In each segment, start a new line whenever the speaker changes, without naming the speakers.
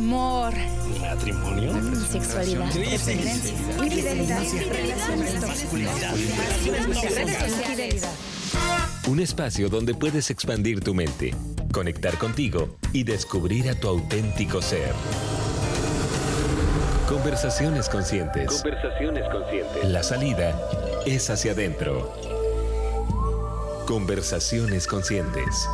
amor,
matrimonio,
sexualidad, infidelidad,
Un espacio donde puedes expandir tu mente, conectar contigo y descubrir a tu auténtico ser. Conversaciones conscientes. Conversaciones conscientes. La salida es hacia adentro. Conversaciones conscientes.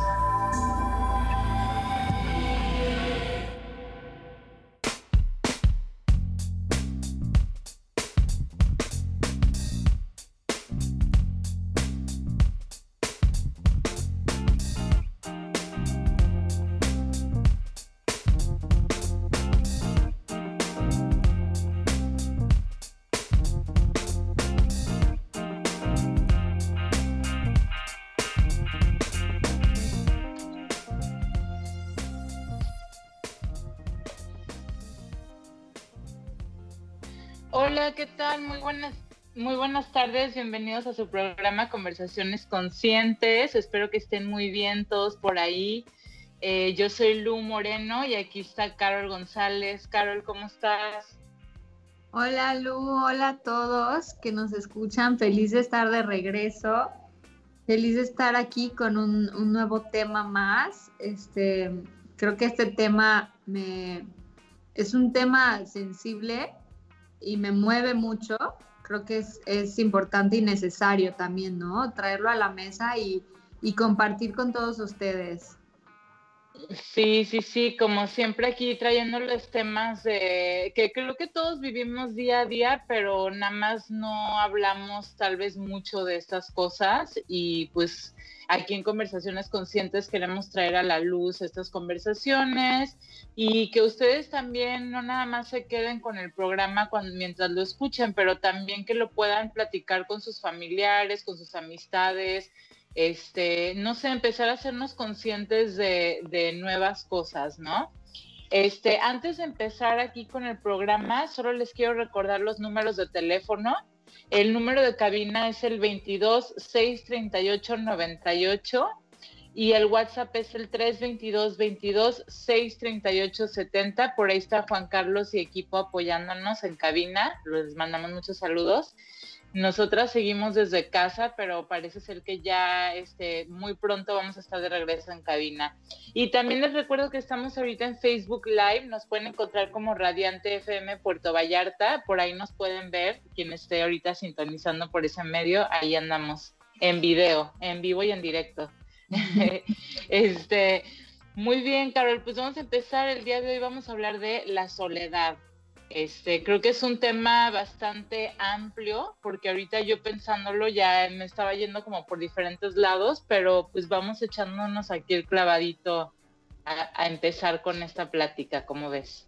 Tardes. Bienvenidos a su programa Conversaciones Conscientes. Espero que estén muy bien todos por ahí. Eh, yo soy Lu Moreno y aquí está Carol González. Carol, ¿cómo estás?
Hola Lu, hola a todos que nos escuchan. Feliz de estar de regreso. Feliz de estar aquí con un, un nuevo tema más. Este, creo que este tema me, es un tema sensible y me mueve mucho, creo que es, es importante y necesario también, ¿no? Traerlo a la mesa y, y compartir con todos ustedes.
Sí, sí, sí, como siempre aquí trayéndoles temas de que creo que todos vivimos día a día, pero nada más no hablamos tal vez mucho de estas cosas y pues aquí en Conversaciones Conscientes queremos traer a la luz estas conversaciones y que ustedes también no nada más se queden con el programa cuando, mientras lo escuchen, pero también que lo puedan platicar con sus familiares, con sus amistades, este, no sé, empezar a hacernos conscientes de, nuevas cosas, ¿no? Este, antes de empezar aquí con el programa, solo les quiero recordar los números de teléfono. El número de cabina es el 22 638 98 y el WhatsApp es el 322 22 638 70. Por ahí está Juan Carlos y equipo apoyándonos en cabina. Les mandamos muchos saludos. Nosotras seguimos desde casa, pero parece ser que ya este, muy pronto vamos a estar de regreso en cabina. Y también les recuerdo que estamos ahorita en Facebook Live, nos pueden encontrar como Radiante FM Puerto Vallarta, por ahí nos pueden ver, quien esté ahorita sintonizando por ese medio, ahí andamos en video, en vivo y en directo. este, muy bien, Carol, pues vamos a empezar el día de hoy, vamos a hablar de la soledad. Este, creo que es un tema bastante amplio, porque ahorita yo pensándolo ya me estaba yendo como por diferentes lados, pero pues vamos echándonos aquí el clavadito a, empezar con esta plática, ¿cómo ves?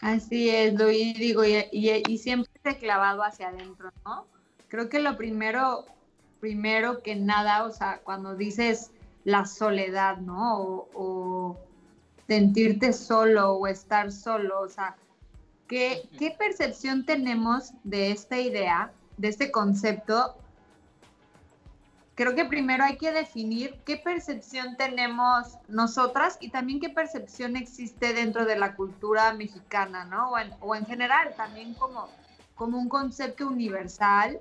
Así es, lo digo, y, siempre he clavado hacia adentro, ¿no? Creo que lo primero, primero que nada, o sea, cuando dices la soledad, ¿no? O sentirte solo o estar solo, o sea, ¿Qué, percepción tenemos de esta idea, de este concepto? Creo que primero hay que definir qué percepción tenemos nosotras y también qué percepción existe dentro de la cultura mexicana, ¿no? O en, general, también como, como un concepto universal,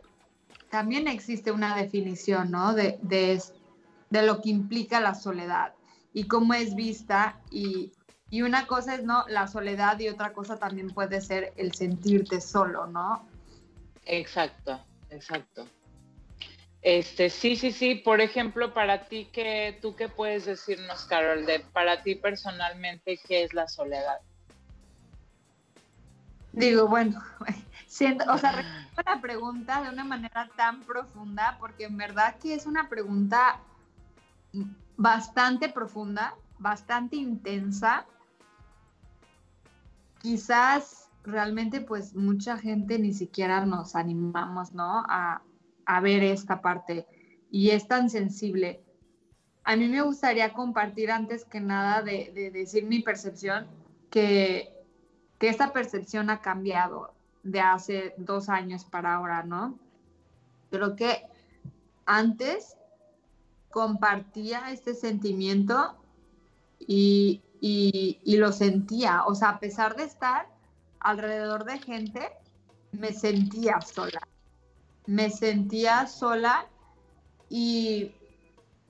también existe una definición, ¿no? De, de, de lo que implica la soledad y cómo es vista y, y una cosa es no la soledad y otra cosa también puede ser el sentirte solo, ¿no?
Exacto, exacto. Este, sí, sí, sí. Por ejemplo, para ti, ¿qué, ¿tú qué puedes decirnos, Carol, de para ti personalmente, qué es la soledad?
Digo, bueno, siento, o sea, la pregunta de una manera tan profunda, porque en verdad que es una pregunta bastante profunda, bastante intensa, quizás realmente pues mucha gente ni siquiera nos animamos, ¿no? A, ver esta parte y es tan sensible. A mí me gustaría compartir antes que nada de, decir mi percepción, que, que, esta percepción ha cambiado de hace dos años para ahora, ¿no? Creo que antes compartía este sentimiento y, y, lo sentía. O sea, a pesar de estar alrededor de gente, me sentía sola. Me sentía sola y,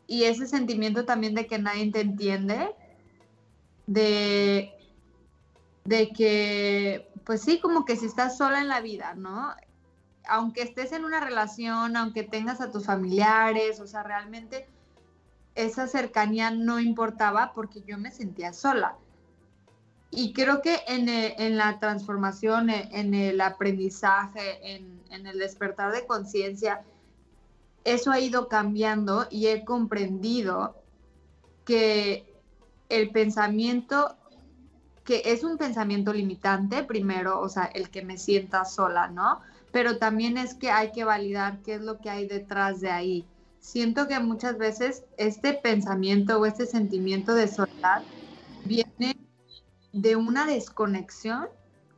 y ese sentimiento también de que nadie te entiende, de, de que, pues sí, como que si estás sola en la vida, ¿no? Aunque estés en una relación, aunque tengas a tus familiares, o sea, realmente esa cercanía no importaba porque yo me sentía sola. Y creo que en, eh, la transformación, eh, en el aprendizaje, en, en el despertar de conciencia, eso ha ido cambiando y he comprendido que el pensamiento, que es un pensamiento limitante, primero, o sea, el que me sienta sola, ¿no? Pero también es que hay que validar qué es lo que hay detrás de ahí. Siento que muchas veces este pensamiento o este sentimiento de soledad viene de una desconexión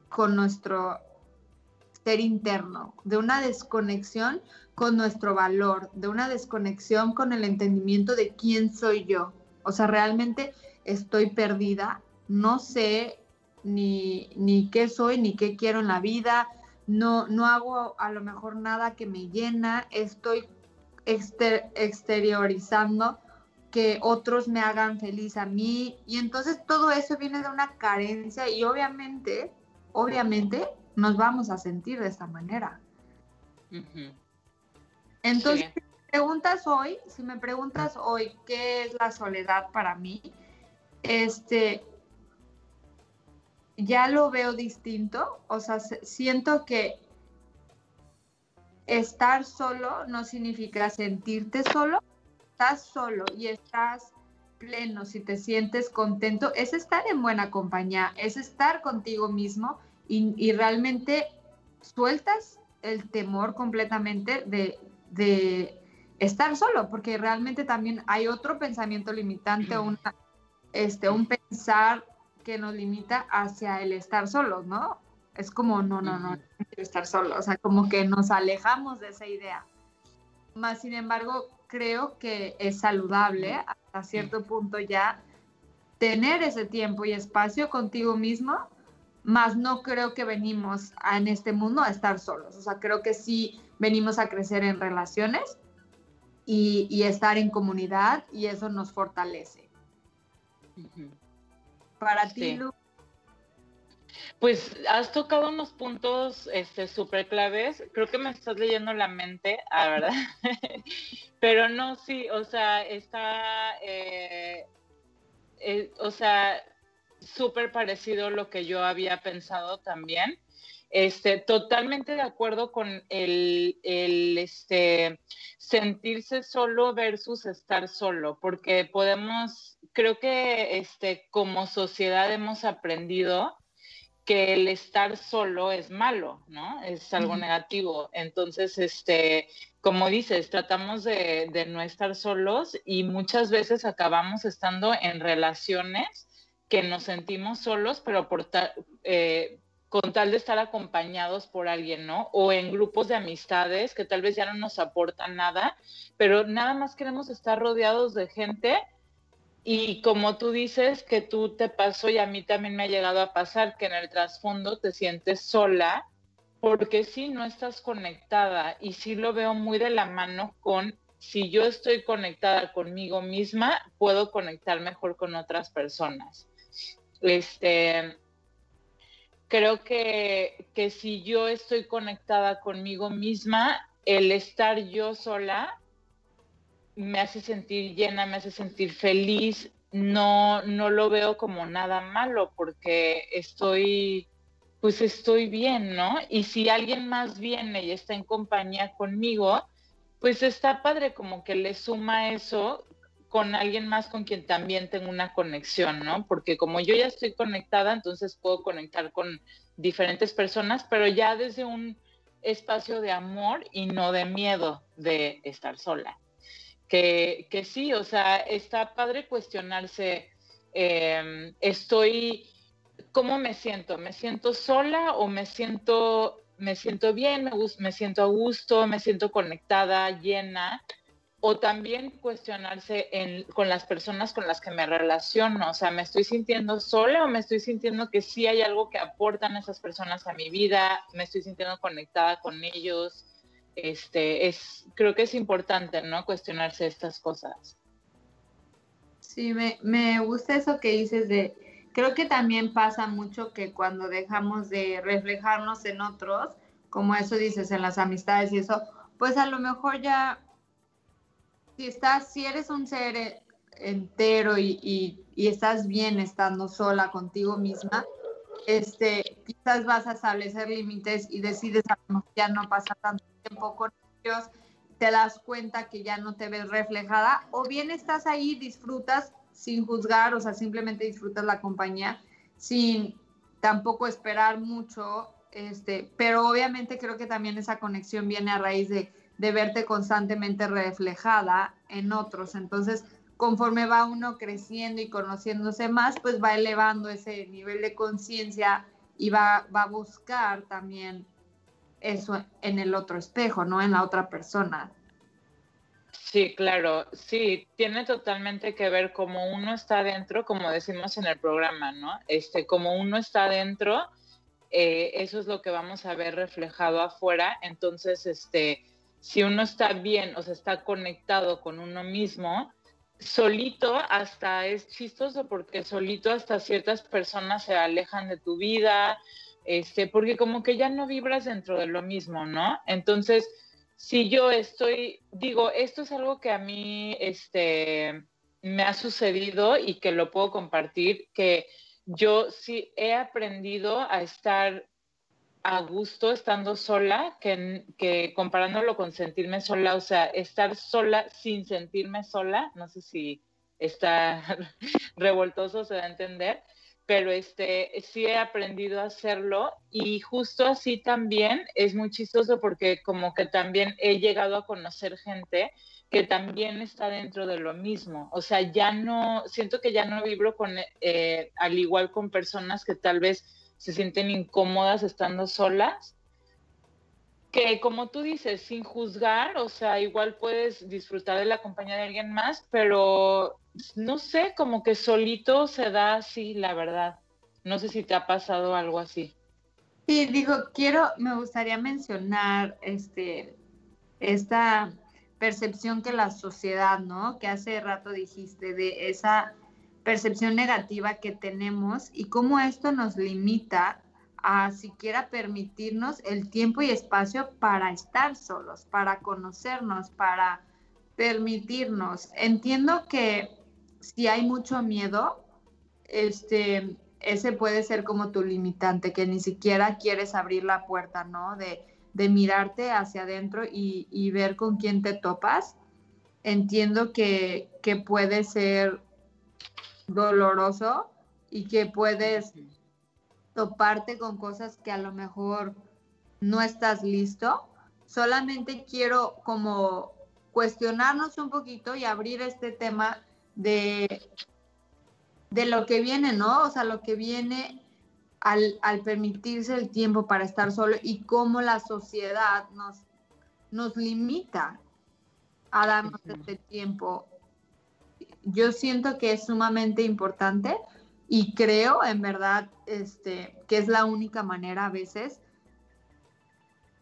con nuestro ser interno, de una desconexión con nuestro valor, de una desconexión con el entendimiento de quién soy yo. O sea, realmente estoy perdida, no sé ni, ni qué soy, ni qué quiero en la vida, no, no hago a lo mejor nada que me llena, estoy exteriorizando que otros me hagan feliz a mí. Y entonces todo eso viene de una carencia y obviamente, obviamente nos vamos a sentir de esta manera. Entonces, si me preguntas hoy, si me preguntas hoy qué es la soledad para mí, este, ya lo veo distinto, o sea, siento que estar solo no significa sentirte solo, estás solo y estás pleno, si te sientes contento, es estar en buena compañía, es estar contigo mismo y, y realmente sueltas el temor completamente de, de estar solo, porque realmente también hay otro pensamiento limitante, una, este, un pensar que nos limita hacia el estar solos, ¿no? Es como, no, no, no, estar solo, o sea, como que nos alejamos de esa idea. Más sin embargo, creo que es saludable hasta cierto punto ya tener ese tiempo y espacio contigo mismo, más no creo que venimos en este mundo a estar solos. O sea, creo que sí venimos a crecer en relaciones y, estar en comunidad y eso nos fortalece. Para ti, Lu.
Pues has tocado unos puntos este súper claves. Creo que me estás leyendo la mente, ah, ¿verdad? Pero no, sí, o sea, está, eh, eh, o sea, súper parecido lo que yo había pensado también. Este, totalmente de acuerdo con el, este, sentirse solo versus estar solo, porque podemos, creo que este, como sociedad hemos aprendido que el estar solo es malo, ¿no? Es algo negativo. Entonces, este, como dices, tratamos de, no estar solos y muchas veces acabamos estando en relaciones que nos sentimos solos, pero por, eh, con tal de estar acompañados por alguien, ¿no? O en grupos de amistades que tal vez ya no nos aportan nada, pero nada más queremos estar rodeados de gente y como tú dices que tú te pasó y a mí también me ha llegado a pasar que en el trasfondo te sientes sola porque si no estás conectada y sí lo veo muy de la mano con si yo estoy conectada conmigo misma, puedo conectar mejor con otras personas. Este, creo que, que si yo estoy conectada conmigo misma, el estar yo sola me hace sentir llena, me hace sentir feliz, no, no lo veo como nada malo porque estoy, pues estoy bien, ¿no? Y si alguien más viene y está en compañía conmigo, pues está padre como que le suma eso con alguien más con quien también tengo una conexión, ¿no? Porque como yo ya estoy conectada, entonces puedo conectar con diferentes personas, pero ya desde un espacio de amor y no de miedo de estar sola. Que, sí, o sea, está padre cuestionarse, em, estoy, ¿cómo me siento? ¿Me siento sola o me siento, me siento bien, me, me siento a gusto, me siento conectada, llena? o también cuestionarse con las personas con las que me relaciono, o sea, ¿me estoy sintiendo sola o me estoy sintiendo que sí hay algo que aportan esas personas a mi vida? ¿Me estoy sintiendo conectada con ellos? Este, es, creo que es importante, ¿no? Cuestionarse estas cosas.
Sí, me, me gusta eso que dices de, creo que también pasa mucho que cuando dejamos de reflejarnos en otros, como eso dices, en las amistades y eso, pues a lo mejor ya si estás, si eres un ser eh, entero y, estás bien estando sola contigo misma, este, quizás vas a establecer límites y decides a lo ya no pasar tanto tiempo con ellos, te das cuenta que ya no te ves reflejada, o bien estás ahí, disfrutas sin juzgar, o sea, simplemente disfrutas la compañía, sin tampoco esperar mucho, este, pero obviamente creo que también esa conexión viene a raíz de de verte constantemente reflejada en otros. Entonces, conforme va uno creciendo y conociéndose más, pues va elevando ese nivel de conciencia y va, va a buscar también eso en el otro espejo, ¿no? En la otra persona.
Sí, claro, sí, tiene totalmente que ver como uno está dentro, como decimos en el programa, ¿no? Este, como uno está dentro, eh, eso es lo que vamos a ver reflejado afuera. Entonces, este, si uno está bien o se está conectado con uno mismo, solito hasta es chistoso porque solito hasta ciertas personas se alejan de tu vida, este, porque como que ya no vibras dentro de lo mismo, ¿no? Entonces, si yo estoy, digo, esto es algo que a mí, este, me ha sucedido y que lo puedo compartir, que yo sí he aprendido a estar a gusto estando sola que, comparándolo con sentirme sola, o sea, estar sola sin sentirme sola, no sé si está revoltoso, se da a entender, pero este, sí he aprendido a hacerlo y justo así también es muy chistoso porque como que también he llegado a conocer gente que también está dentro de lo mismo, o sea, ya no, siento que ya no vibro con, eh, al igual con personas que tal vez se sienten incómodas estando solas, que como tú dices, sin juzgar, o sea, igual puedes disfrutar de la compañía de alguien más, pero no sé, como que solito se da así, la verdad. No sé si te ha pasado algo así.
Sí, digo, quiero, me gustaría mencionar este, esta percepción que la sociedad, ¿no? Que hace rato dijiste de esa percepción negativa que tenemos y cómo esto nos limita a siquiera permitirnos el tiempo y espacio para estar solos, para conocernos, para permitirnos. Entiendo que si hay mucho miedo, este, ese puede ser como tu limitante, que ni siquiera quieres abrir la puerta, ¿no? De, mirarte hacia adentro y, ver con quién te topas. Entiendo que, que puede ser doloroso y que puedes toparte con cosas que a lo mejor no estás listo. Solamente quiero como cuestionarnos un poquito y abrir este tema de, de lo que viene, ¿no? O sea, lo que viene al, permitirse el tiempo para estar solo y cómo la sociedad nos, nos limita a darnos este tiempo yo siento que es sumamente importante y creo en verdad este, que es la única manera a veces.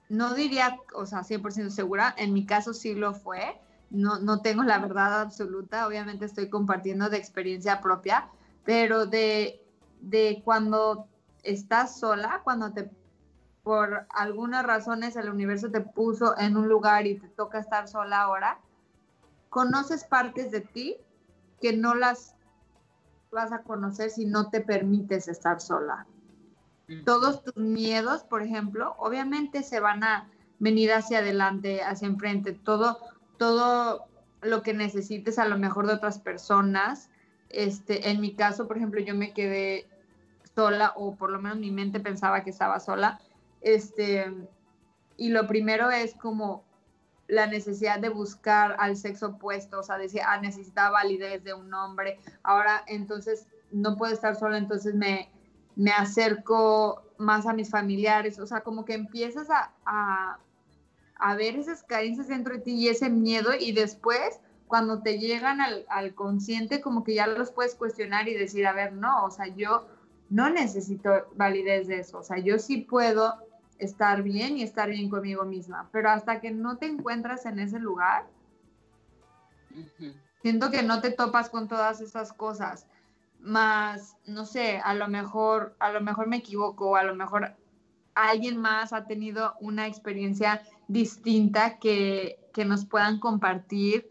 No diría, o sea, 100% segura, en mi caso sí lo fue, no, no tengo la verdad absoluta, obviamente estoy compartiendo de experiencia propia, pero de, de cuando estás sola, cuando te por algunas razones el universo te puso en un lugar y te toca estar sola ahora, conoces partes de ti que no las vas a conocer si no te permites estar sola. Todos tus miedos, por ejemplo, obviamente se van a venir hacia adelante, hacia enfrente, todo, todo lo que necesites a lo mejor de otras personas. Este, en mi caso, por ejemplo, yo me quedé sola, o por lo menos mi mente pensaba que estaba sola. Este, y lo primero es como la necesidad de buscar al sexo opuesto, o sea, decía, ah, necesitaba validez de un hombre, ahora entonces no puedo estar sola, entonces me, me acerco más a mis familiares, o sea, como que empiezas a, a ver esas carencias dentro de ti y ese miedo y después cuando te llegan al, al, consciente como que ya los puedes cuestionar y decir, a ver, no, o sea, yo no necesito validez de eso, o sea, yo sí puedo estar bien y estar bien conmigo misma, pero hasta que no te encuentras en ese lugar, siento que no te topas con todas esas cosas, más, no sé, a lo mejor, a lo mejor me equivoco, a lo mejor alguien más ha tenido una experiencia distinta que, que nos puedan compartir.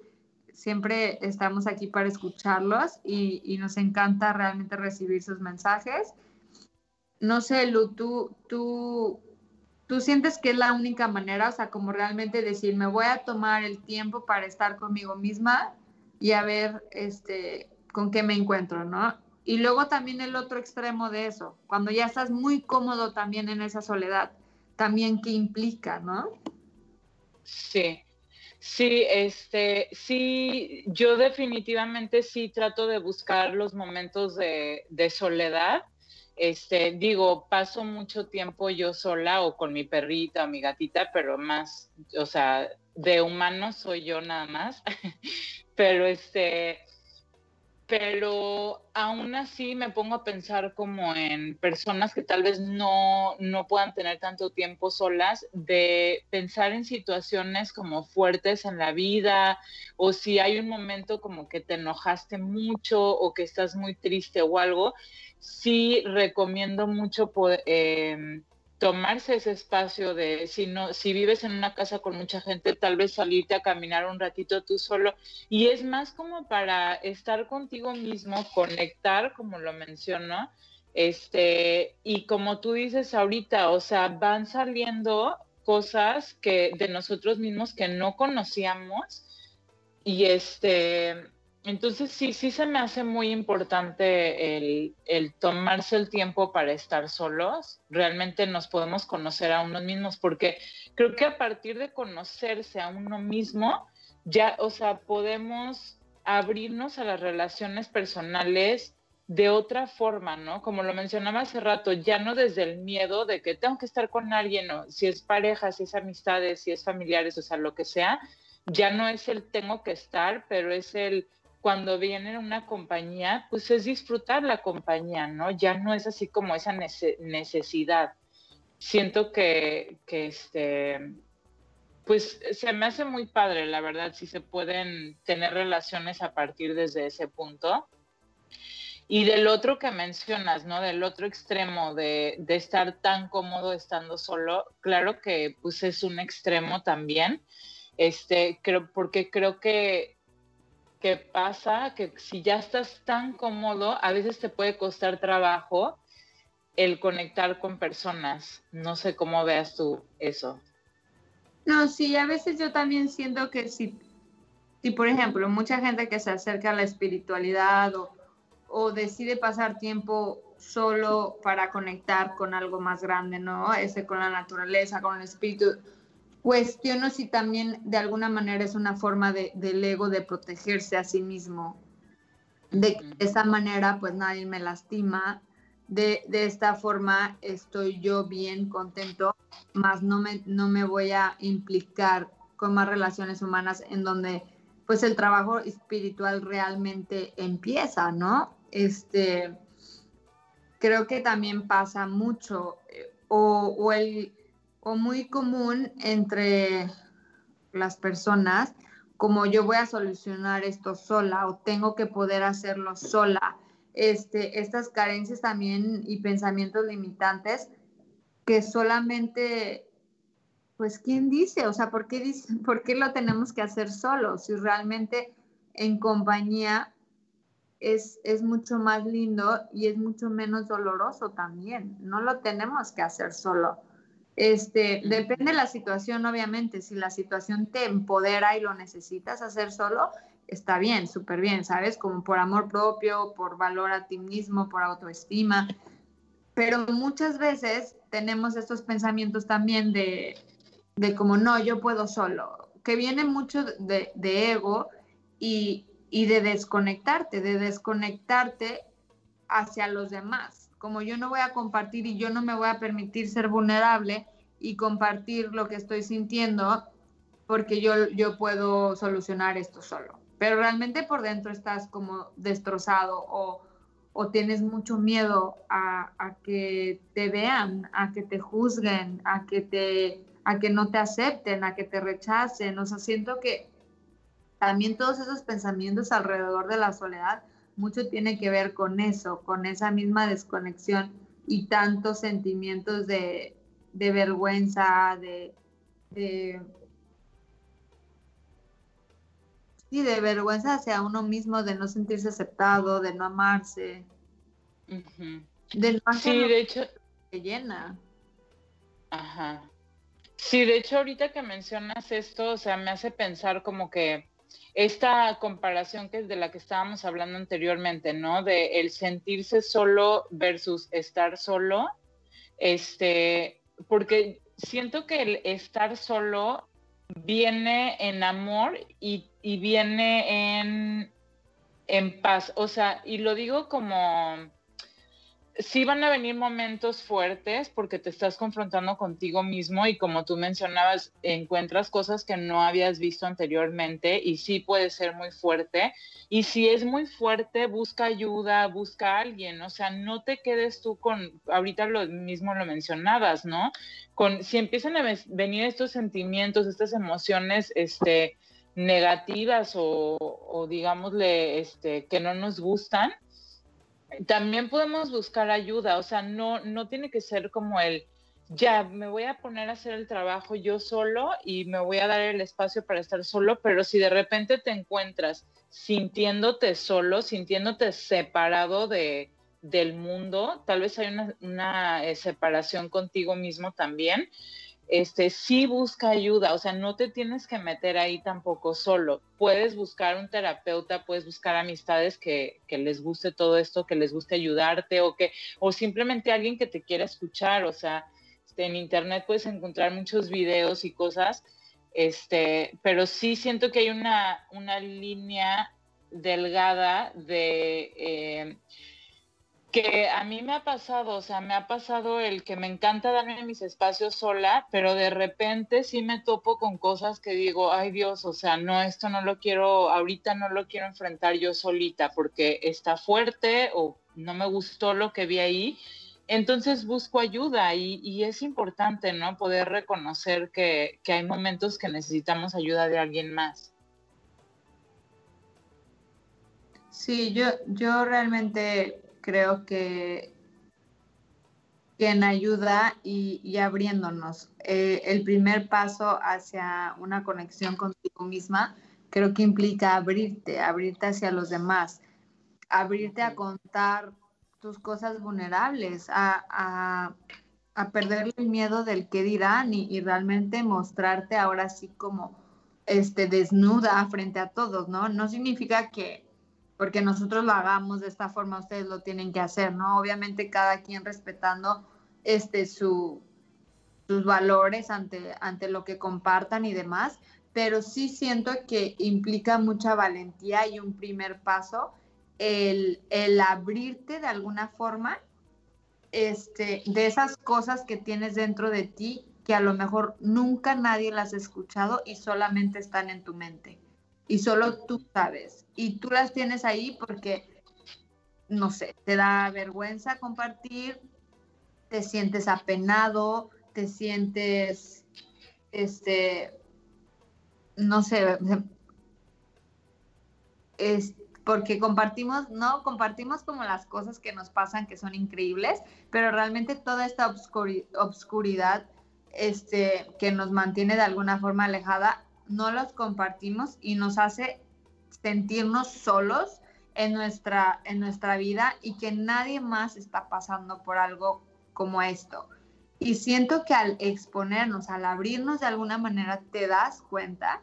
Siempre estamos aquí para escucharlos y, y, nos encanta realmente recibir sus mensajes. No sé, Lu, tú, tú, tú sientes que es la única manera, o sea, como realmente decir, me voy a tomar el tiempo para estar conmigo misma y a ver este, con qué me encuentro, ¿no? Y luego también el otro extremo de eso, cuando ya estás muy cómodo también en esa soledad, también qué implica, ¿no?
Sí, sí, este, sí, yo definitivamente sí trato de buscar los momentos de, de soledad. Este, digo, paso mucho tiempo yo sola o con mi perrita o mi gatita, pero más, o sea, de humano soy yo nada más. pero este, pero aún así me pongo a pensar como en personas que tal vez no, no puedan tener tanto tiempo solas, de pensar en situaciones como fuertes en la vida, o si hay un momento como que te enojaste mucho o que estás muy triste o algo, sí recomiendo mucho poder, eh, tomarse ese espacio de, si, no, si vives en una casa con mucha gente, tal vez salirte a caminar un ratito tú solo. Y es más como para estar contigo mismo, conectar, como lo menciono. Este, y como tú dices ahorita, o sea, van saliendo cosas que de nosotros mismos que no conocíamos. Y este, entonces sí, sí se me hace muy importante el, tomarse el tiempo para estar solos. Realmente nos podemos conocer a uno mismos porque creo que a partir de conocerse a uno mismo, ya, o sea, podemos abrirnos a las relaciones personales de otra forma, ¿no? Como lo mencionaba hace rato, ya no desde el miedo de que tengo que estar con alguien, o si es pareja, si es amistades, si es familiares, o sea, lo que sea, ya no es el tengo que estar, pero es el cuando viene una compañía, pues es disfrutar la compañía, ¿no? Ya no es así como esa necesidad. Siento que, que este, pues se me hace muy padre, la verdad, si se pueden tener relaciones a partir desde ese punto. Y del otro que mencionas, ¿no? Del otro extremo de, de, estar tan cómodo estando solo, claro que pues es un extremo también, este, creo, porque creo que que pasa que si ya estás tan cómodo, a veces te puede costar trabajo el conectar con personas. No sé cómo veas tú eso.
No, sí, a veces yo también siento que si, si por ejemplo, mucha gente que se acerca a la espiritualidad o, o decide pasar tiempo solo para conectar con algo más grande, ¿no? Ese con la naturaleza, con el espíritu, cuestiono si también de alguna manera es una forma de, del ego de protegerse a sí mismo, de esa manera pues nadie me lastima, de, de, esta forma estoy yo bien contento, más no me, no me voy a implicar con más relaciones humanas en donde pues el trabajo espiritual realmente empieza, ¿no? Este, creo que también pasa mucho, eh, o, o el o muy común entre las personas, como yo voy a solucionar esto sola o tengo que poder hacerlo sola. Este, estas carencias también y pensamientos limitantes que solamente, pues, ¿quién dice? O sea, ¿por qué, ¿por qué lo tenemos que hacer solo? Si realmente en compañía es, es mucho más lindo y es mucho menos doloroso también. No lo tenemos que hacer solo. Este, depende de la situación, obviamente. Si la situación te empodera y lo necesitas hacer solo, está bien, súper bien, ¿sabes? Como por amor propio, por valor a ti mismo, por autoestima. Pero muchas veces tenemos estos pensamientos también de, de como, no, yo puedo solo, que viene mucho de, de ego y, y de desconectarte, de desconectarte hacia los demás como yo no voy a compartir y yo no me voy a permitir ser vulnerable y compartir lo que estoy sintiendo, porque yo, yo puedo solucionar esto solo. Pero realmente por dentro estás como destrozado o, o tienes mucho miedo a, a, que te vean, a que te juzguen, a que, te, a que no te acepten, a que te rechacen. O sea, siento que también todos esos pensamientos alrededor de la soledad, mucho tiene que ver con eso, con esa misma desconexión y tantos sentimientos de, de vergüenza, de, de, sí, de vergüenza hacia uno mismo, de no sentirse aceptado, de no amarse,
sí, de hecho,
que llena.
Ajá. Sí, de hecho ahorita que mencionas esto, o sea, me hace pensar como que esta comparación que es de la que estábamos hablando anteriormente, ¿no? De el sentirse solo versus estar solo, este, porque siento que el estar solo viene en amor y, y viene en, en paz, o sea, y lo digo como sí van a venir momentos fuertes porque te estás confrontando contigo mismo y como tú mencionabas, encuentras cosas que no habías visto anteriormente y sí puede ser muy fuerte. Y si es muy fuerte, busca ayuda, busca a alguien, o sea, no te quedes tú con, ahorita lo mismo lo mencionabas, ¿no? Con, si empiezan a venir estos sentimientos, estas emociones, este negativas o, o digámosle este que no nos gustan, también podemos buscar ayuda, o sea, no, no tiene que ser como el, ya, me voy a poner a hacer el trabajo yo solo y me voy a dar el espacio para estar solo, pero si de repente te encuentras sintiéndote solo, sintiéndote separado de, del mundo, tal vez hay una, una eh, separación contigo mismo también, este, sí busca ayuda, o sea, no te tienes que meter ahí tampoco solo. Puedes buscar un terapeuta, puedes buscar amistades que, que, les guste todo esto, que les guste ayudarte o que, o simplemente alguien que te quiera escuchar, o sea, este, en internet puedes encontrar muchos videos y cosas, este, pero sí siento que hay una, una línea delgada de eh, que a mí me ha pasado, o sea, me ha pasado el que me encanta darme mis espacios sola, pero de repente sí me topo con cosas que digo, ay Dios, o sea, no, esto no lo quiero, ahorita no lo quiero enfrentar yo solita porque está fuerte o no me gustó lo que vi ahí. Entonces busco ayuda y, es importante, ¿no? Poder reconocer que, que hay momentos que necesitamos ayuda de alguien más.
Sí, yo, yo realmente creo que, en ayuda y, abriéndonos. Eh, el primer paso hacia una conexión contigo misma creo que implica abrirte, abrirte hacia los demás, abrirte a contar tus cosas vulnerables, a, perder el miedo del qué dirán y, y, realmente mostrarte ahora sí como este, desnuda frente a todos, ¿no? No significa que porque nosotros lo hagamos de esta forma, ustedes lo tienen que hacer, ¿no? Obviamente cada quien respetando este, su, sus valores ante, ante lo que compartan y demás, pero sí siento que implica mucha valentía y un primer paso el, el abrirte de alguna forma este, de esas cosas que tienes dentro de ti que a lo mejor nunca nadie las ha escuchado y solamente están en tu mente y solo tú sabes. Y tú las tienes ahí porque, no sé, te da vergüenza compartir, te sientes apenado, te sientes, este, no sé, es porque compartimos, no, compartimos como las cosas que nos pasan que son increíbles, pero realmente toda esta obscuridad este, que nos mantiene de alguna forma alejada no los compartimos y nos hace sentirnos solos en nuestra, en nuestra vida y que nadie más está pasando por algo como esto. Y siento que al exponernos, al abrirnos de alguna manera, te das cuenta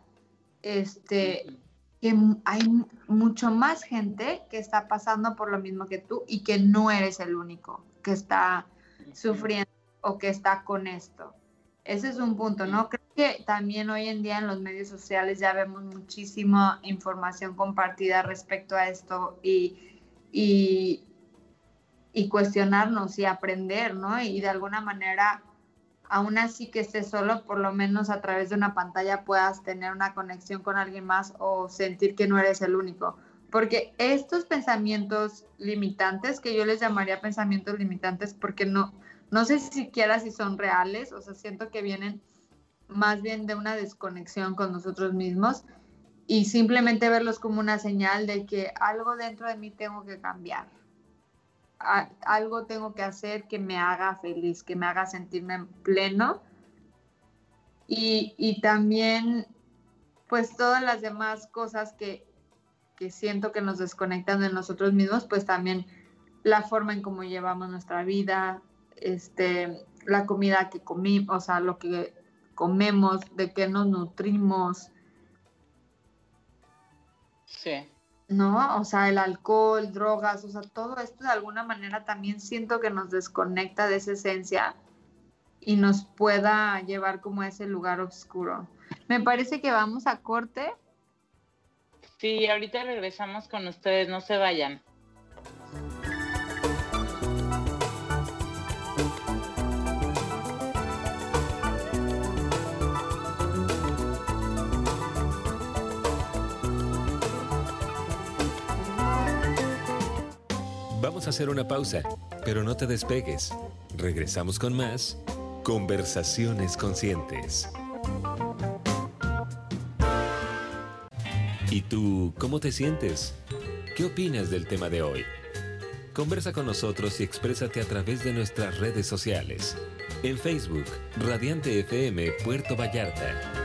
este, que hay mucho más gente que está pasando por lo mismo que tú y que no eres el único que está sufriendo o que está con esto. Ese es un punto, ¿no? Creo que también hoy en día en los medios sociales ya vemos muchísima información compartida respecto a esto y, y, cuestionarnos y aprender, ¿no? Y de alguna manera aún así que estés solo, por lo menos a través de una pantalla puedas tener una conexión con alguien más o sentir que no eres el único. Porque estos pensamientos limitantes, que yo les llamaría pensamientos limitantes porque no, no sé siquiera si son reales, o sea, siento que vienen más bien de una desconexión con nosotros mismos y simplemente verlos como una señal de que algo dentro de mí tengo que cambiar. algo tengo que hacer que me haga feliz, que me haga sentirme pleno. Y, y también, pues todas las demás cosas que, que siento que nos desconectan de nosotros mismos, pues también la forma en cómo llevamos nuestra vida, este, la comida que comimos, o sea, lo que comemos, de qué nos nutrimos.
Sí.
¿No? O sea, el alcohol, drogas, o sea, todo esto de alguna manera también siento que nos desconecta de esa esencia y nos pueda llevar como a ese lugar oscuro. Me parece que vamos a corte.
Sí, ahorita regresamos con ustedes, no se vayan.
Vamos a hacer una pausa, pero no te despegues. Regresamos con más Conversaciones Conscientes. ¿Y tú cómo te sientes? ¿Qué opinas del tema de hoy? Conversa con nosotros y exprésate a través de nuestras redes sociales. En Facebook, Radiante FM Puerto Vallarta.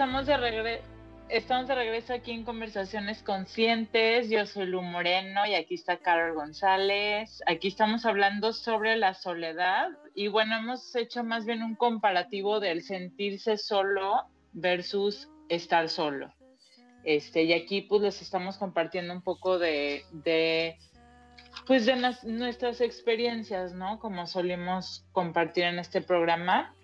Estamos de regreso. Estamos de regreso aquí en Conversaciones Conscientes. Yo soy Lu Moreno y aquí está Carol González. Aquí estamos hablando sobre la soledad y bueno, hemos hecho más bien un comparativo del sentirse solo versus estar solo. Este, y aquí pues les estamos compartiendo un poco de, de pues de nuestras experiencias, ¿no? Como solimos compartir en este programa.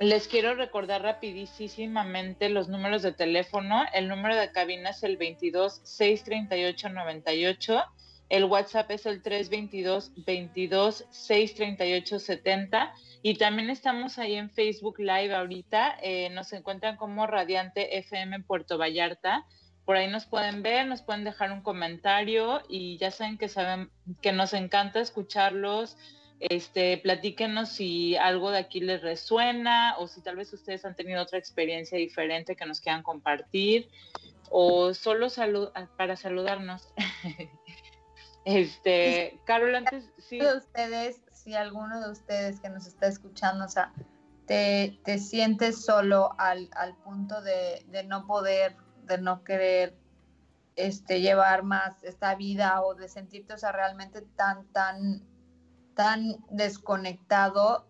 Les quiero recordar rapidísimamente los números de teléfono. El número de cabina es el 22 638 98. El WhatsApp es el 322 22 638 70. Y también estamos ahí en Facebook Live ahorita. Eh, nos encuentran como Radiante FM Puerto Vallarta. Por ahí nos pueden ver, nos pueden dejar un comentario y ya saben que saben que nos encanta escucharlos este, platíquenos si algo de aquí les resuena o si tal vez ustedes han tenido otra experiencia diferente que nos quieran compartir o solo ah, para saludarnos. este, Carol, antes
sí. De ustedes, si alguno de ustedes que nos está escuchando, o sea, te, te sientes solo al, al punto de, de, no poder, de no querer este, llevar más esta vida o de sentirte, o sea, realmente tan, tan tan desconectado,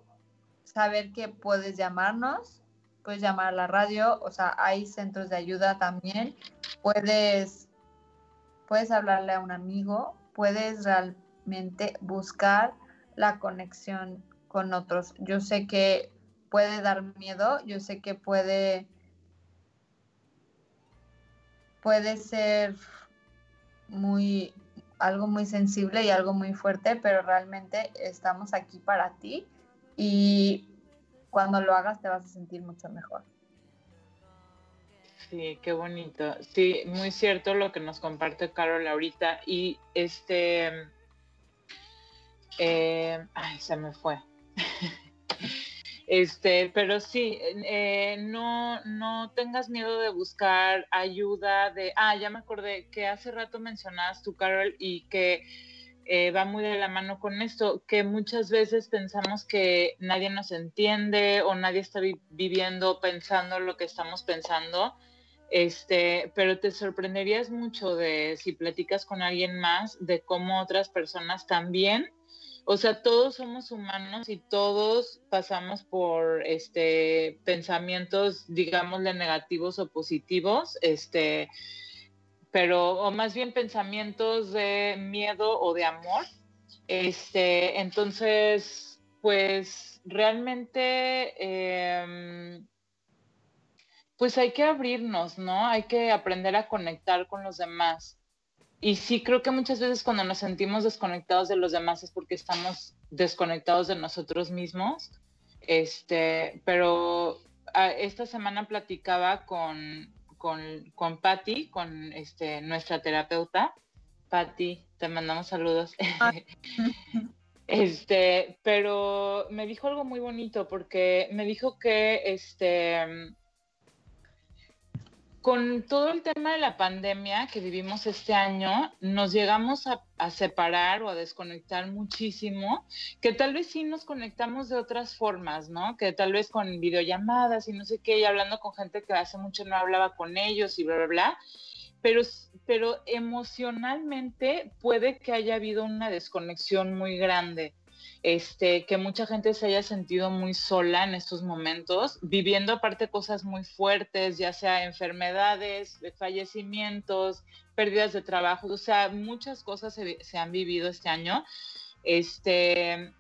saber que puedes llamarnos, puedes llamar a la radio, o sea, hay centros de ayuda también, puedes, puedes hablarle a un amigo, puedes realmente buscar la conexión con otros. Yo sé que puede dar miedo, yo sé que puede, puede ser muy algo muy sensible y algo muy fuerte, pero realmente estamos aquí para ti y cuando lo hagas te vas a sentir mucho mejor.
Sí, qué bonito. Sí, muy cierto lo que nos comparte Carol ahorita. Y este. Eh, ay, se me fue. Este, pero sí, eh, no, no tengas miedo de buscar ayuda de, ah, ya me acordé que hace rato mencionabas tú, Carol, y que eh, va muy de la mano con esto, que muchas veces pensamos que nadie nos entiende o nadie está viviendo pensando lo que estamos pensando, este, pero te sorprenderías mucho de si platicas con alguien más de cómo otras personas también o sea, todos somos humanos y todos pasamos por este pensamientos, digámosle, negativos o positivos, este, pero, o más bien pensamientos de miedo o de amor, Este, entonces, pues realmente, em, pues hay que abrirnos, ¿no? Hay que aprender a conectar con los demás. Y sí, creo que muchas veces cuando nos sentimos desconectados de los demás es porque estamos desconectados de nosotros mismos. Este, pero ah, esta semana platicaba con, con, con Patti, con este, nuestra terapeuta. Patti, te mandamos saludos. Ah. este, pero me dijo algo muy bonito porque me dijo que este con todo el tema de la pandemia que vivimos este año, nos llegamos a, separar o a desconectar muchísimo, que tal vez sí nos conectamos de otras formas, ¿no? Que tal vez con videollamadas y no sé qué, y hablando con gente que hace mucho no hablaba con ellos y bla, bla, bla. Pero, pero emocionalmente puede que haya habido una desconexión muy grande este, que mucha gente se haya sentido muy sola en estos momentos, viviendo aparte cosas muy fuertes, ya sea enfermedades, fallecimientos, pérdidas de trabajo, o sea, muchas cosas se, se han vivido este año. Este,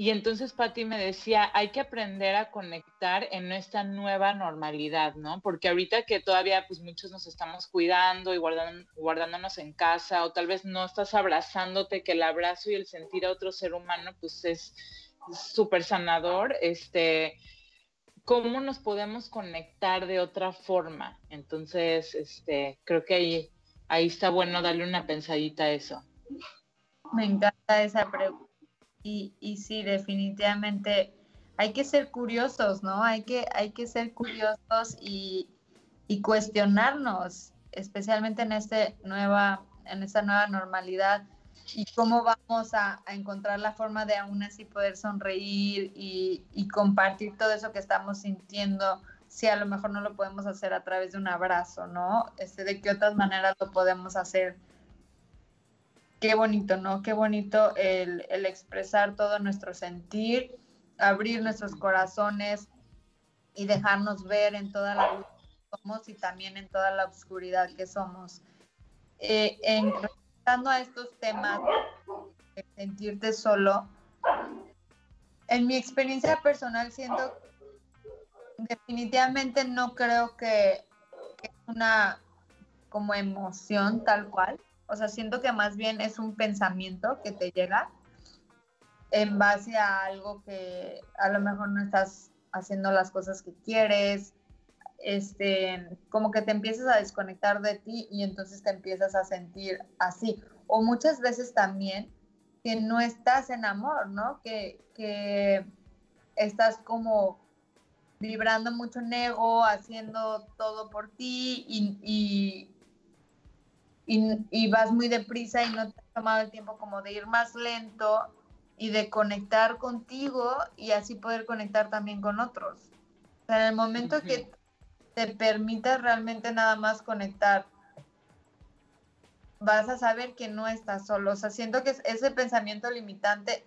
y entonces Patti me decía, hay que aprender a conectar en esta nueva normalidad, ¿no? Porque ahorita que todavía pues muchos nos estamos cuidando y guardándonos en casa o tal vez no estás abrazándote, que el abrazo y el sentir a otro ser humano pues es súper sanador, este, ¿cómo nos podemos conectar de otra forma? Entonces, este, creo que ahí, ahí está bueno darle una pensadita a eso.
Me encanta esa pregunta y, y sí, definitivamente hay que ser curiosos, ¿no? Hay que, hay que ser curiosos y, cuestionarnos, especialmente en, este nueva, en esta nueva normalidad y cómo vamos a, a, encontrar la forma de aún así poder sonreír y, y, compartir todo eso que estamos sintiendo, si a lo mejor no lo podemos hacer a través de un abrazo, ¿no? Este, de qué otras maneras lo podemos hacer qué bonito, ¿no? Qué bonito el, expresar todo nuestro sentir, abrir nuestros corazones y dejarnos ver en toda la luz que somos y también en toda la oscuridad que somos. Eh, en respecto a estos temas de sentirte solo, en mi experiencia personal siento definitivamente no creo que, que es una como emoción tal cual, o sea, siento que más bien es un pensamiento que te llega en base a algo que a lo mejor no estás haciendo las cosas que quieres, este, como que te empiezas a desconectar de ti y entonces te empiezas a sentir así. O muchas veces también que no estás en amor, ¿no? Que, que estás como vibrando mucho en ego, haciendo todo por ti y, y, vas muy deprisa y no te has tomado el tiempo como de ir más lento y de conectar contigo y así poder conectar también con otros. O sea, en el momento que te permitas realmente nada más conectar, vas a saber que no estás solo. O sea, siento que ese pensamiento limitante,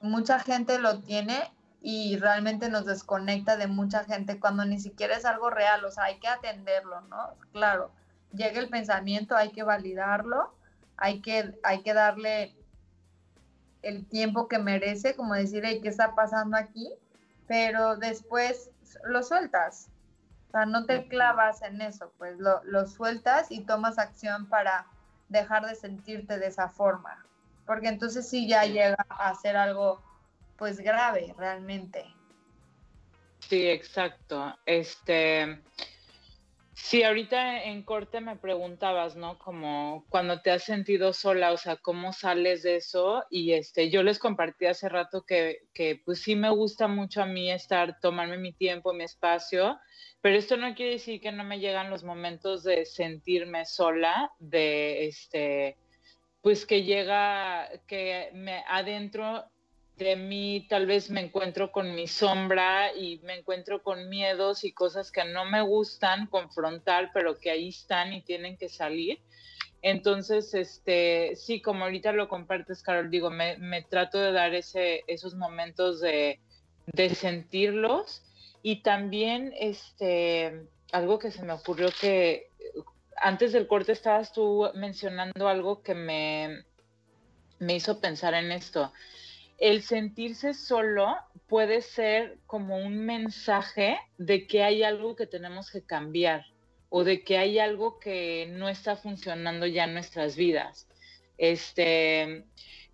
mucha gente lo tiene y realmente nos desconecta de mucha gente cuando ni siquiera es algo real. O sea, hay que atenderlo, ¿no? Claro llega el pensamiento, hay que validarlo, hay que, hay que darle el tiempo que merece, como decir, ¿qué está pasando aquí? Pero después lo sueltas. O sea, no te clavas en eso, pues lo, lo sueltas y tomas acción para dejar de sentirte de esa forma. Porque entonces sí ya llega a ser algo pues grave realmente.
Sí, exacto. Este, Sí, ahorita en corte me preguntabas, ¿no? Como cuando te has sentido sola, o sea, ¿cómo sales de eso? Y este, yo les compartí hace rato que, que pues sí me gusta mucho a mí estar, tomarme mi tiempo, mi espacio, pero esto no quiere decir que no me llegan los momentos de sentirme sola, de este, pues que llega, que me adentro de mí tal vez me encuentro con mi sombra y me encuentro con miedos y cosas que no me gustan confrontar, pero que ahí están y tienen que salir. Entonces, este, sí, como ahorita lo compartes, Carol, digo, me, trato de dar ese, esos momentos de, de sentirlos y también, este, algo que se me ocurrió que antes del corte estabas tú mencionando algo que me, me hizo pensar en esto. El sentirse solo puede ser como un mensaje de que hay algo que tenemos que cambiar o de que hay algo que no está funcionando ya en nuestras vidas. Este,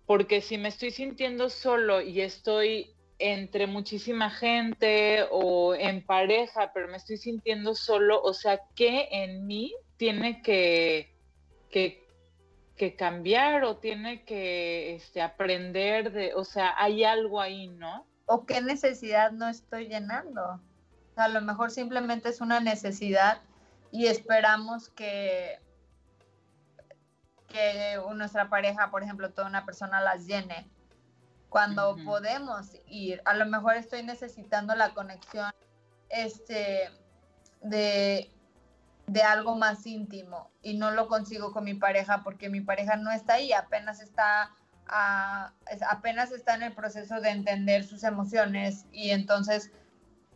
porque si me estoy sintiendo solo y estoy entre muchísima gente o en pareja, pero me estoy sintiendo solo, o sea, ¿qué en mí tiene que, que, cambiar o tiene que este, aprender de, o sea, hay algo ahí, ¿no?
O qué necesidad no estoy llenando. a lo mejor simplemente es una necesidad y esperamos que, que nuestra pareja, por ejemplo, toda una persona las llene. Cuando podemos ir, a lo mejor estoy necesitando la conexión este, de, de algo más íntimo y no lo consigo con mi pareja porque mi pareja no está ahí, apenas está, apenas está en el proceso de entender sus emociones y entonces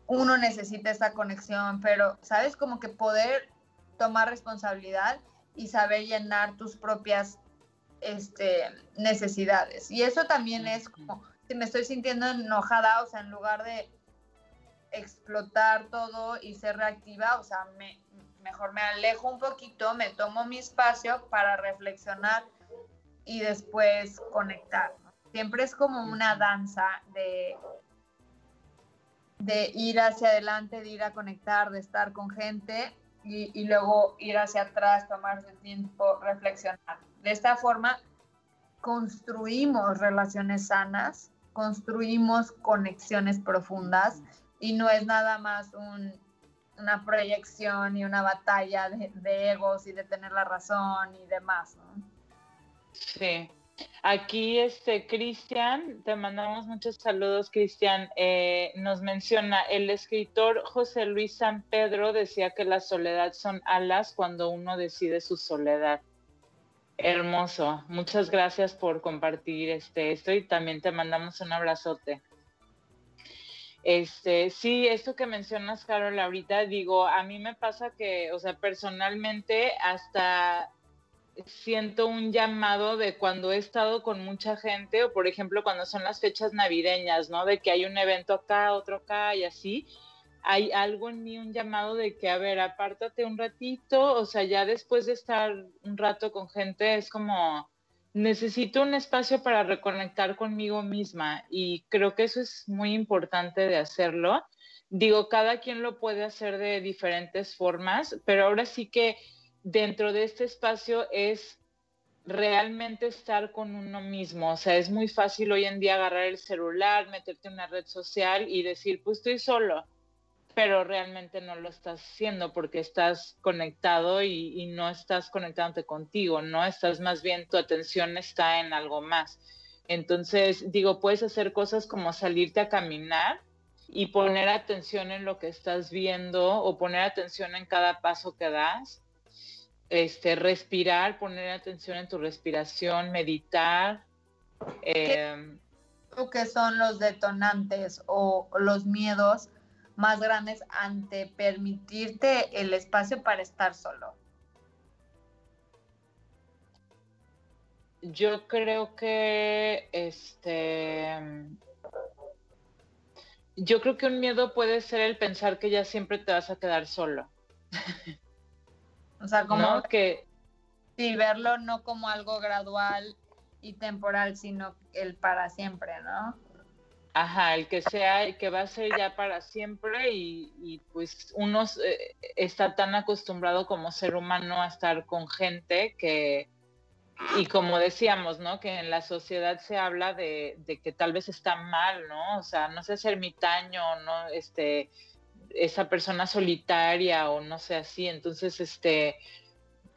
uno necesita esa conexión, pero, ¿sabes? Como que poder tomar responsabilidad y saber llenar tus propias este, necesidades. Y eso también es como, si me estoy sintiendo enojada, o sea, en lugar de explotar todo y ser reactiva, o sea, me, mejor me alejo un poquito, me tomo mi espacio para reflexionar y después conectar. Siempre es como una danza de de ir hacia adelante, de ir a conectar, de estar con gente y, luego ir hacia atrás, tomarse tiempo, reflexionar. De esta forma construimos relaciones sanas, construimos conexiones profundas y no es nada más una proyección y una batalla de, egos y de tener la razón y demás, ¿no?
Sí, Aquí, este, Cristian, te mandamos muchos saludos, Cristian. Eh, nos menciona, el escritor José Luis San Pedro decía que la soledad son alas cuando uno decide su soledad. Hermoso. Muchas gracias por compartir este, esto y también te mandamos un abrazote. Este, sí, esto que mencionas, Carol, ahorita digo, a mí me pasa que, o sea, personalmente hasta siento un llamado de cuando he estado con mucha gente o por ejemplo cuando son las fechas navideñas, ¿no? De que hay un evento acá, otro acá y así. Hay algo en mí, un llamado de que, a ver, apártate un ratito, o sea, ya después de estar un rato con gente es como, necesito un espacio para reconectar conmigo misma y creo que eso es muy importante de hacerlo. Digo, cada quien lo puede hacer de diferentes formas, pero ahora sí que dentro de este espacio es realmente estar con uno mismo. O sea, es muy fácil hoy en día agarrar el celular, meterte en una red social y decir, pues estoy solo, pero realmente no lo estás haciendo porque estás conectado y, no estás conectándote contigo, ¿no? Estás más bien, tu atención está en algo más. Entonces, digo, puedes hacer cosas como salirte a caminar y poner atención en lo que estás viendo o poner atención en cada paso que das este, respirar, poner atención en tu respiración, meditar.
Eh, ¿Qué son los detonantes o los miedos más grandes ante permitirte el espacio para estar solo?
Yo creo que este yo creo que un miedo puede ser el pensar que ya siempre te vas a quedar solo.
O sea, como que sí, verlo no como algo gradual y temporal, sino el para siempre, ¿no?
Ajá, el que sea, el que va a ser ya para siempre y, pues uno eh, está tan acostumbrado como ser humano a estar con gente que, y como decíamos, ¿no? Que en la sociedad se habla de, que tal vez está mal, ¿no? O sea, no ser ermitaño, ¿no? Este, esa persona solitaria o no sé así. Entonces, este,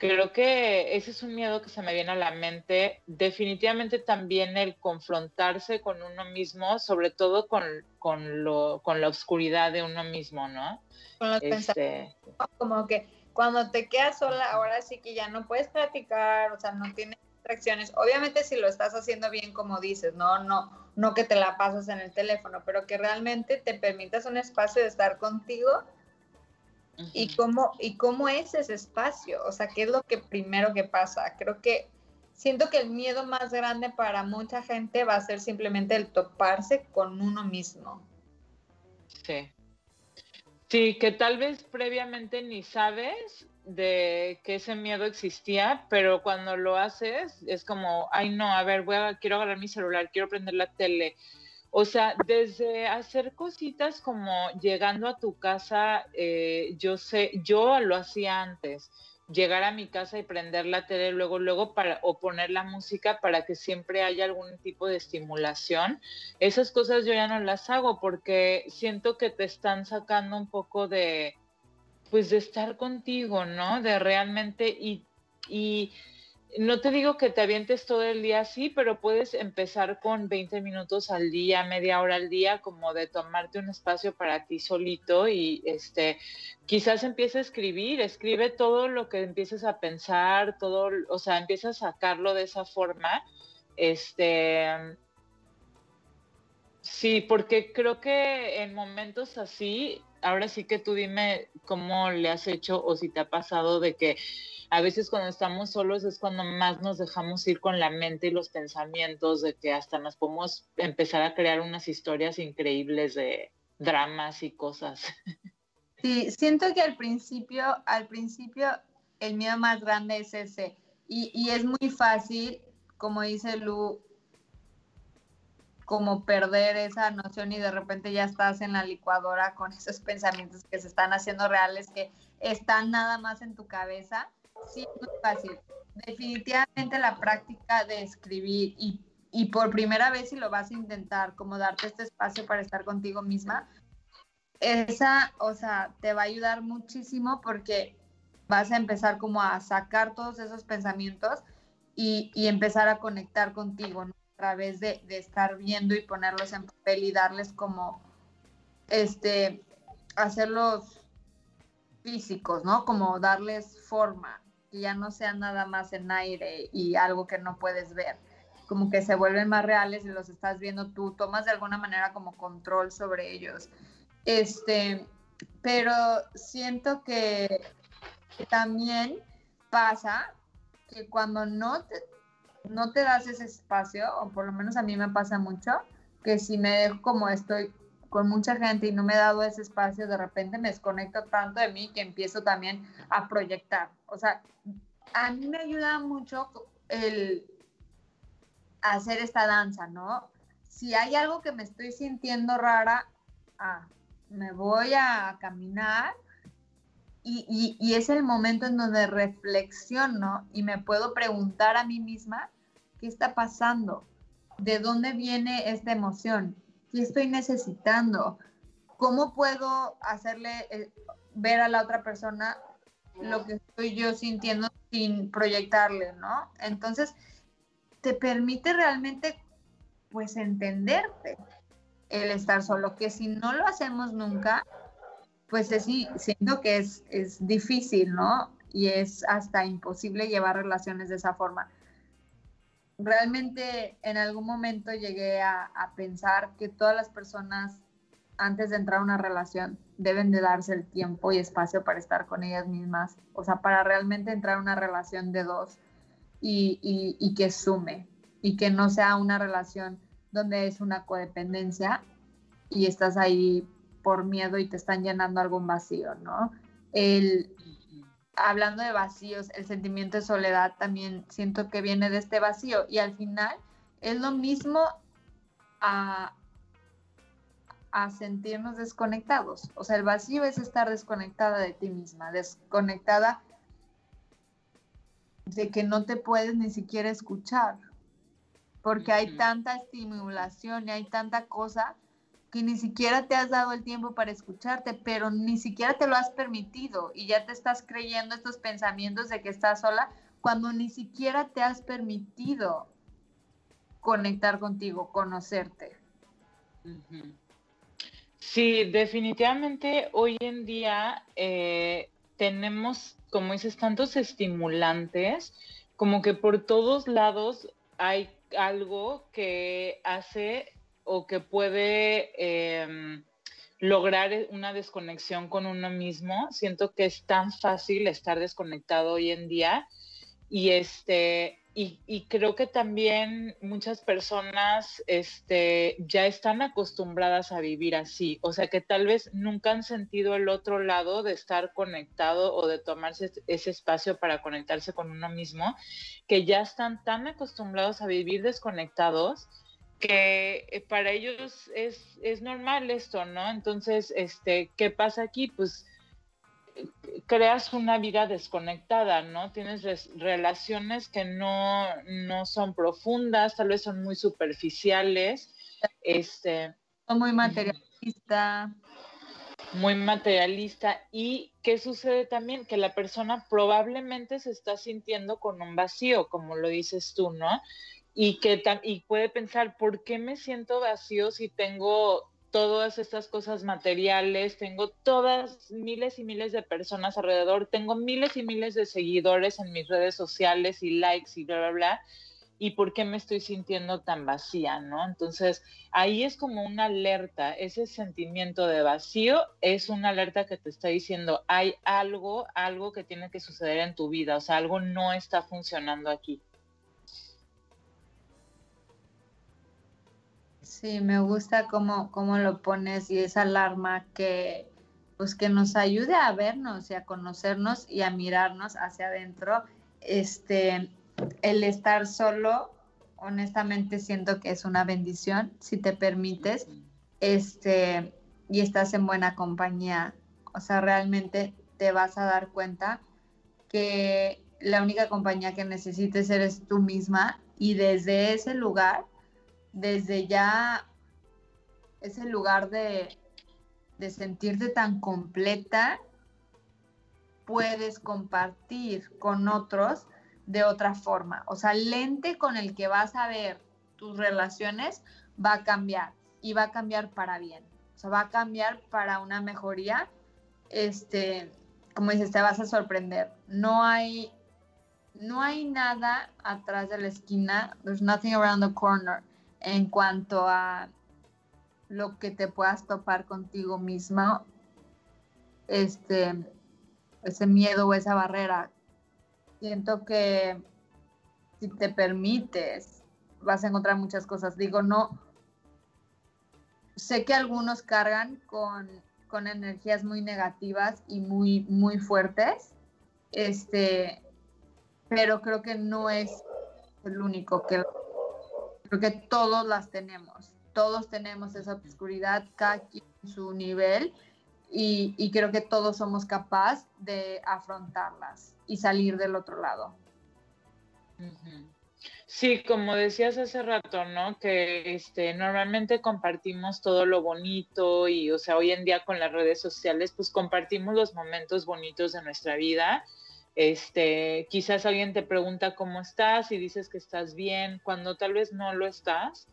creo que ese es un miedo que se me viene a la mente. Definitivamente también el confrontarse con uno mismo, sobre todo con, con, lo, con la oscuridad de uno mismo, ¿no?
Con los este... Como que cuando te quedas sola, ahora sí que ya no puedes platicar, o sea, no tienes distracciones. Obviamente si lo estás haciendo bien, como dices, no, no, no que te la pasas en el teléfono, pero que realmente te permitas un espacio de estar contigo. ¿Y cómo, ¿Y cómo es ese espacio? O sea, ¿qué es lo que primero que pasa? Creo que siento que el miedo más grande para mucha gente va a ser simplemente el toparse con uno mismo.
Sí. Sí, que tal vez previamente ni sabes de que ese miedo existía, pero cuando lo haces es como, ay no, a ver, voy a, quiero agarrar mi celular, quiero prender la tele. O sea, desde hacer cositas como llegando a tu casa, eh, yo sé, yo lo hacía antes llegar a mi casa y prender la tele luego, luego para, o poner la música para que siempre haya algún tipo de estimulación. Esas cosas yo ya no las hago porque siento que te están sacando un poco de, pues de estar contigo, ¿no? De realmente y, y no te digo que te avientes todo el día así, pero puedes empezar con 20 minutos al día, media hora al día, como de tomarte un espacio para ti solito y este, quizás empiece a escribir, escribe todo lo que empieces a pensar, todo, o sea, empieza a sacarlo de esa forma. Este, sí, porque creo que en momentos así, ahora sí que tú dime cómo le has hecho o si te ha pasado de que a veces cuando estamos solos es cuando más nos dejamos ir con la mente y los pensamientos de que hasta nos podemos empezar a crear unas historias increíbles de dramas y cosas.
Sí, siento que al principio, al principio el miedo más grande es ese. Y, y es muy fácil, como dice Lu, como perder esa noción y de repente ya estás en la licuadora con esos pensamientos que se están haciendo reales, que están nada más en tu cabeza Sí, muy fácil. Definitivamente la práctica de escribir y, y por primera vez si lo vas a intentar, como darte este espacio para estar contigo misma, esa, o sea, te va a ayudar muchísimo porque vas a empezar como a sacar todos esos pensamientos y, y empezar a conectar contigo a través de, estar viendo y ponerlos en papel y darles como, este, hacerlos físicos, ¿no? Como darles forma que ya no sean nada más en aire y algo que no puedes ver, como que se vuelven más reales y los estás viendo tú, tomas de alguna manera como control sobre ellos. Este, pero siento que también pasa que cuando no te, no te das ese espacio, o por lo menos a mí me pasa mucho, que si me dejo como estoy con mucha gente y no me he dado ese espacio, de repente me desconecto tanto de mí que empiezo también a proyectar. O sea, a mí me ayuda mucho el hacer esta danza, ¿no? Si hay algo que me estoy sintiendo rara, ah, me voy a caminar y, es el momento en donde reflexiono y me puedo preguntar a mí misma, ¿qué está pasando? ¿De dónde viene esta emoción? ¿Qué estoy necesitando? ¿Cómo puedo hacerle eh, ver a la otra persona lo que estoy yo sintiendo sin proyectarle, ¿no? Entonces, te permite realmente, pues, entenderte el estar solo, que si no lo hacemos nunca, pues es, siento que es, es difícil, ¿no? Y es hasta imposible llevar relaciones de esa forma realmente en algún momento llegué a, pensar que todas las personas antes de entrar a una relación deben de darse el tiempo y espacio para estar con ellas mismas, o sea, para realmente entrar a una relación de dos y, y que sume y que no sea una relación donde es una codependencia y estás ahí por miedo y te están llenando algún vacío, ¿no? El, hablando de vacíos, el sentimiento de soledad también siento que viene de este vacío y al final es lo mismo a, a sentirnos desconectados. O sea, el vacío es estar desconectada de ti misma, desconectada de que no te puedes ni siquiera escuchar, porque hay tanta estimulación y hay tanta cosa que ni siquiera te has dado el tiempo para escucharte, pero ni siquiera te lo has permitido y ya te estás creyendo estos pensamientos de que estás sola cuando ni siquiera te has permitido conectar contigo, conocerte.
Sí, definitivamente hoy en día eh, tenemos, como dices, tantos estimulantes, como que por todos lados hay algo que hace o que puede em, lograr una desconexión con uno mismo. Siento que es tan fácil estar desconectado hoy en día y este y, creo que también muchas personas este, ya están acostumbradas a vivir así, o sea que tal vez nunca han sentido el otro lado de estar conectado o de tomarse ese espacio para conectarse con uno mismo, que ya están tan acostumbrados a vivir desconectados que eh, para ellos es, es normal esto, ¿no? Entonces, este, ¿qué pasa aquí? Pues creas una vida desconectada, ¿no? Tienes relaciones que no, no, son profundas, tal vez son muy superficiales. Este,
muy materialista.
Muy materialista. ¿Y qué sucede también? Que la persona probablemente se está sintiendo con un vacío, como lo dices tú, ¿no? Y, que y puede pensar, ¿por qué me siento vacío si tengo todas estas cosas materiales, tengo todas miles y miles de personas alrededor, tengo miles y miles de seguidores en mis redes sociales y likes y bla, bla, bla. ¿Y por qué me estoy sintiendo tan vacía, no? Entonces, ahí es como una alerta, ese sentimiento de vacío es una alerta que te está diciendo, hay algo, algo que tiene que suceder en tu vida, o sea, algo no está funcionando aquí.
Sí, me gusta cómo, cómo lo pones y esa alarma que, pues que nos ayude a vernos y a conocernos y a mirarnos hacia adentro. Este, el estar solo, honestamente siento que es una bendición, si te permites, este, y estás en buena compañía. O sea, realmente te vas a dar cuenta que la única compañía que necesites eres tú misma y desde ese lugar desde ya ese lugar de, de sentirte tan completa, puedes compartir con otros de otra forma. O sea, el lente con el que vas a ver tus relaciones va a cambiar y va a cambiar para bien. O sea, va a cambiar para una mejoría. Este, como dices, te vas a sorprender. No hay, no hay nada atrás de la esquina. There's nothing around the corner en cuanto a lo que te puedas topar contigo misma, este, ese miedo o esa barrera. Siento que si te permites, vas a encontrar muchas cosas. Digo, no, sé que algunos cargan con, con energías muy negativas y muy, muy fuertes, este, pero creo que no es el único que Creo que todos las tenemos, todos tenemos esa oscuridad, cada quien en su nivel, y, creo que todos somos capaces de afrontarlas y salir del otro lado.
Sí, como decías hace rato, ¿no? Que este, normalmente compartimos todo lo bonito y, o sea, hoy en día con las redes sociales, pues compartimos los momentos bonitos de nuestra vida este, quizás alguien te pregunta cómo estás y dices que estás bien cuando tal vez no lo estás.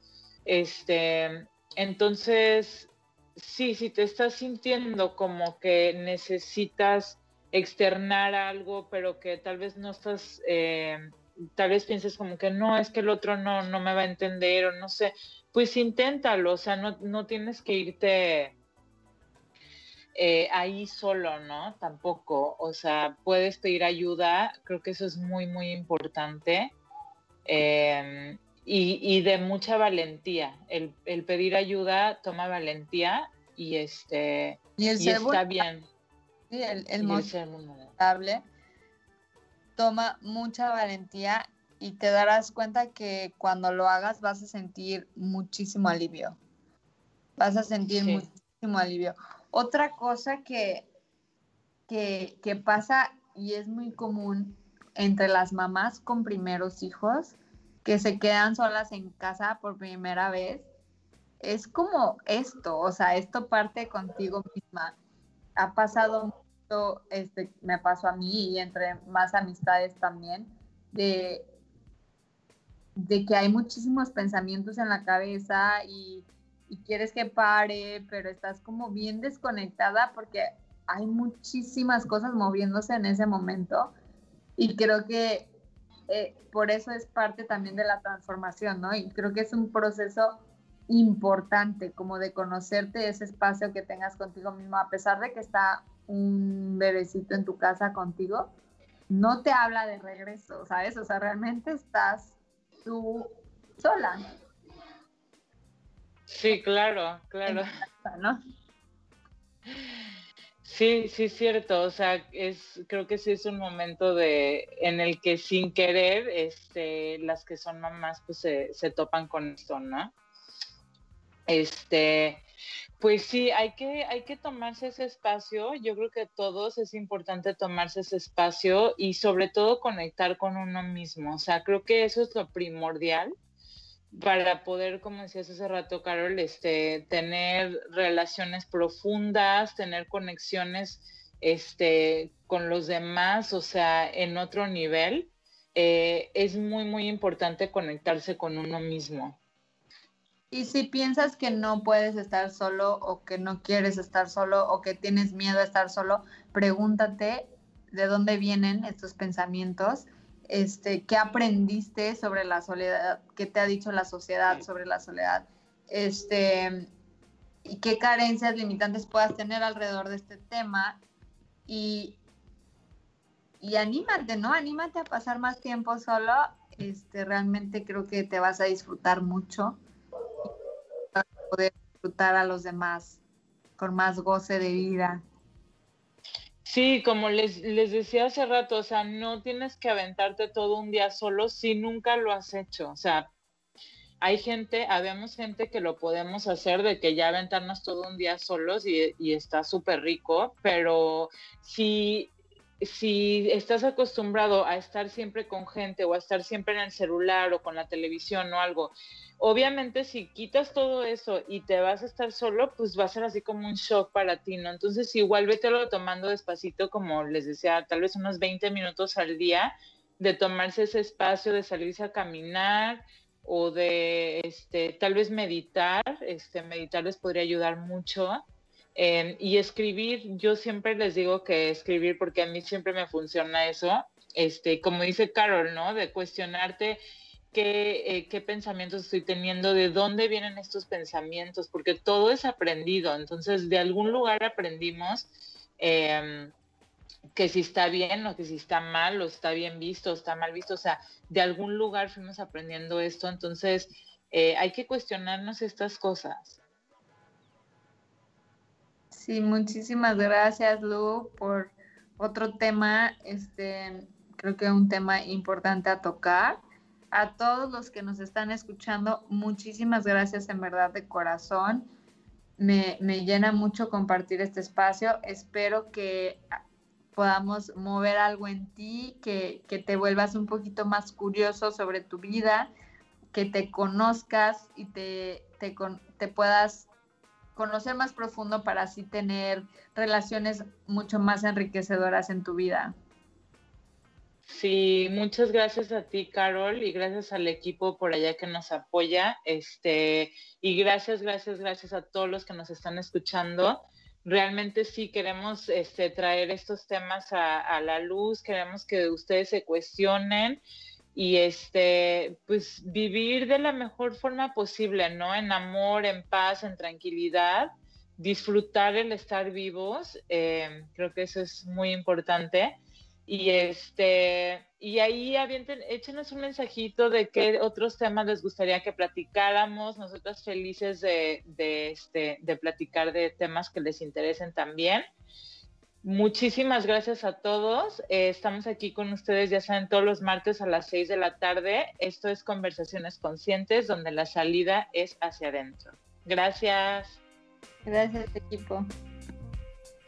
Este, entonces, sí, si te estás sintiendo como que necesitas externar algo, pero que tal vez no estás, eh, tal vez pienses como que no, es que el otro no, no me va a entender o no sé, pues inténtalo, o sea, no, no tienes que irte eh, ahí solo, ¿no? Tampoco, o sea, puedes pedir ayuda, creo que eso es muy, muy importante. Em, y, de mucha valentía. El, pedir ayuda toma valentía y este y, está bien.
Sí, el, el, toma mucha valentía y te darás cuenta que cuando lo hagas vas a sentir muchísimo alivio. Vas a sentir muchísimo alivio. Otra cosa que, que, pasa y es muy común entre las mamás con primeros hijos que se quedan solas en casa por primera vez, es como esto, o sea, esto parte contigo misma. Ha pasado mucho, este, me pasó a mí y entre más amistades también, de, de que hay muchísimos pensamientos en la cabeza y y quieres que pare, pero estás como bien desconectada porque hay muchísimas cosas moviéndose en ese momento y creo que eh, por eso es parte también de la transformación, ¿no? Y creo que es un proceso importante como de conocerte ese espacio que tengas contigo mismo, a pesar de que está un bebecito en tu casa contigo, no te habla de regreso, ¿sabes? O sea, realmente estás tú sola.
Sí, claro, claro. ¿no? Sí, sí, es cierto. O sea, es, creo que sí es un momento de, en el que sin querer, este, las que son mamás, pues se, se topan con esto, ¿no? Este, pues sí, hay que, hay que tomarse ese espacio. Yo creo que a todos es importante tomarse ese espacio y sobre todo conectar con uno mismo. O sea, creo que eso es lo primordial para poder, como decías hace rato, Carol, este, tener relaciones profundas, tener conexiones este, con los demás, o sea, en otro nivel, eh, es muy, muy importante conectarse con uno mismo.
Y si piensas que no puedes estar solo o que no quieres estar solo o que tienes miedo a estar solo, pregúntate de dónde vienen estos pensamientos este, qué aprendiste sobre la soledad, qué te ha dicho la sociedad sobre la soledad, este, y qué carencias limitantes puedas tener alrededor de este tema y, y anímate, ¿no? Anímate a pasar más tiempo solo, este, realmente creo que te vas a disfrutar mucho. Y vas a poder disfrutar a los demás con más goce de vida.
Sí, como les, les decía hace rato, o sea, no tienes que aventarte todo un día solo si nunca lo has hecho. O sea, hay gente, habemos gente que lo podemos hacer de que ya aventarnos todo un día solos y, y está súper rico, pero si, si estás acostumbrado a estar siempre con gente o a estar siempre en el celular o con la televisión o algo, obviamente si quitas todo eso y te vas a estar solo, pues va a ser así como un shock para ti, ¿no? Entonces igual vételo tomando despacito, como les decía, tal vez unos 20 minutos al día, de tomarse ese espacio, de salirse a caminar o de, este, tal vez meditar, este, meditar les podría ayudar mucho. Em, y escribir, yo siempre les digo que escribir porque a mí siempre me funciona eso, este, como dice Carol, ¿no? De cuestionarte eh, qué, pensamientos estoy teniendo, de dónde vienen estos pensamientos, porque todo es aprendido. Entonces, de algún lugar aprendimos em, que si está bien o que si está mal o está bien visto o está mal visto. O sea, de algún lugar fuimos aprendiendo esto. Entonces, eh, hay que cuestionarnos estas cosas.
Sí, muchísimas gracias, Lu, por otro tema. Este, creo que un tema importante a tocar a todos los que nos están escuchando, muchísimas gracias en verdad de corazón. Me, llena mucho compartir este espacio. Espero que podamos mover algo en ti, que, te vuelvas un poquito más curioso sobre tu vida, que te conozcas y te, te, te puedas conocer más profundo para así tener relaciones mucho más enriquecedoras en tu vida.
Sí, muchas gracias a ti, Carol, y gracias al equipo por allá que nos apoya. Este, y gracias, gracias, gracias a todos los que nos están escuchando. Realmente sí queremos este, traer estos temas a, la luz, queremos que ustedes se cuestionen y este, pues vivir de la mejor forma posible, ¿no? En amor, en paz, en tranquilidad, disfrutar el estar vivos. Eh, creo que eso es muy importante y este, y ahí avienten, échenos un mensajito de qué otros temas les gustaría que platicáramos. Nosotras felices de, de, este, de platicar de temas que les interesen también. Muchísimas gracias a todos. Eh, estamos aquí con ustedes, ya saben, todos los martes a las 6 de la tarde. Esto es Conversaciones Conscientes, donde la salida es hacia adentro. Gracias.
Gracias, equipo.